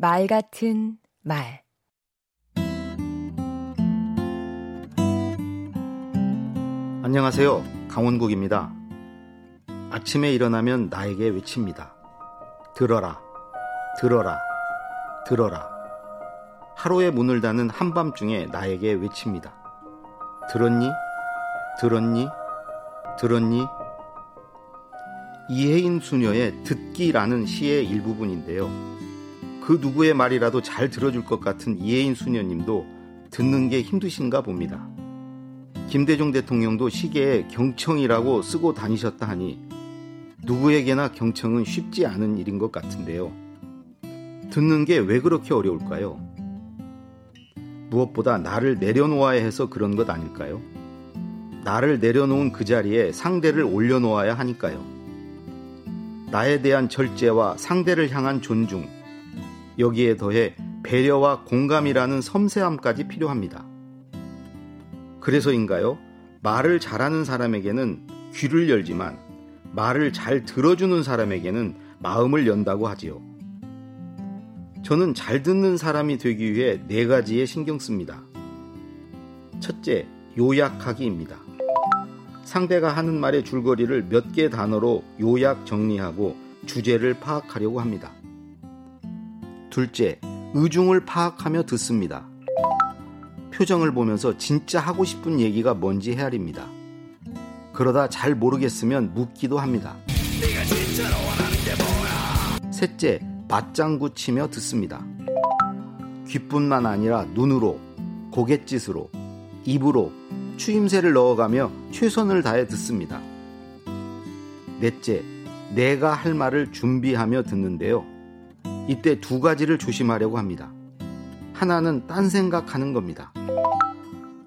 말 같은 말 안녕하세요. 강원국입니다. 아침에 일어나면 나에게 외칩니다. 들어라, 들어라, 들어라. 하루의 문을 닫는 한밤중에 나에게 외칩니다. 들었니? 들었니? 들었니? 이혜인 수녀의 듣기라는 시의 일부분인데요. 그 누구의 말이라도 잘 들어줄 것 같은 이혜인 수녀님도 듣는 게 힘드신가 봅니다. 김대중 대통령도 시계에 경청이라고 쓰고 다니셨다 하니 누구에게나 경청은 쉽지 않은 일인 것 같은데요. 듣는 게 왜 그렇게 어려울까요? 무엇보다 나를 내려놓아야 해서 그런 것 아닐까요? 나를 내려놓은 그 자리에 상대를 올려놓아야 하니까요. 나에 대한 절제와 상대를 향한 존중, 여기에 더해 배려와 공감이라는 섬세함까지 필요합니다. 그래서인가요? 말을 잘하는 사람에게는 귀를 열지만 말을 잘 들어주는 사람에게는 마음을 연다고 하지요. 저는 잘 듣는 사람이 되기 위해 네 가지에 신경 씁니다. 첫째, 요약하기입니다. 상대가 하는 말의 줄거리를 몇 개 단어로 요약 정리하고 주제를 파악하려고 합니다. 둘째, 의중을 파악하며 듣습니다. 표정을 보면서 진짜 하고 싶은 얘기가 뭔지 헤아립니다. 그러다 잘 모르겠으면 묻기도 합니다. 셋째, 맞장구 치며 듣습니다. 귓뿐만 아니라 눈으로, 고갯짓으로, 입으로 추임새를 넣어가며 최선을 다해 듣습니다. 넷째, 내가 할 말을 준비하며 듣는데요. 이때 두 가지를 조심하려고 합니다. 하나는 딴 생각하는 겁니다.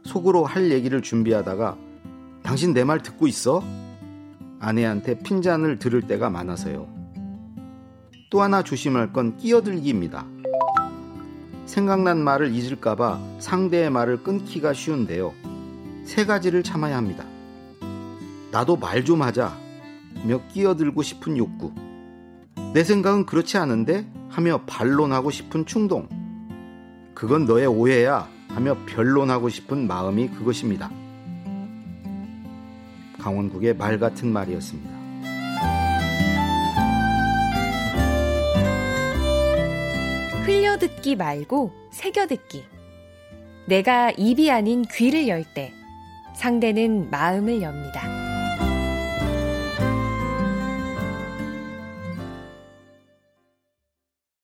속으로 할 얘기를 준비하다가 당신 내 말 듣고 있어? 아내한테 핀잔을 들을 때가 많아서요. 또 하나 조심할 건 끼어들기입니다. 생각난 말을 잊을까봐 상대의 말을 끊기가 쉬운데요. 세 가지를 참아야 합니다. 나도 말 좀 하자. 며 끼어들고 싶은 욕구. 내 생각은 그렇지 않은데 하며 반론하고 싶은 충동. 그건 너의 오해야 하며 변론하고 싶은 마음이 그것입니다. 강원국의 말 같은 말이었습니다. 흘려듣기 말고 새겨듣기. 내가 입이 아닌 귀를 열 때 상대는 마음을 엽니다.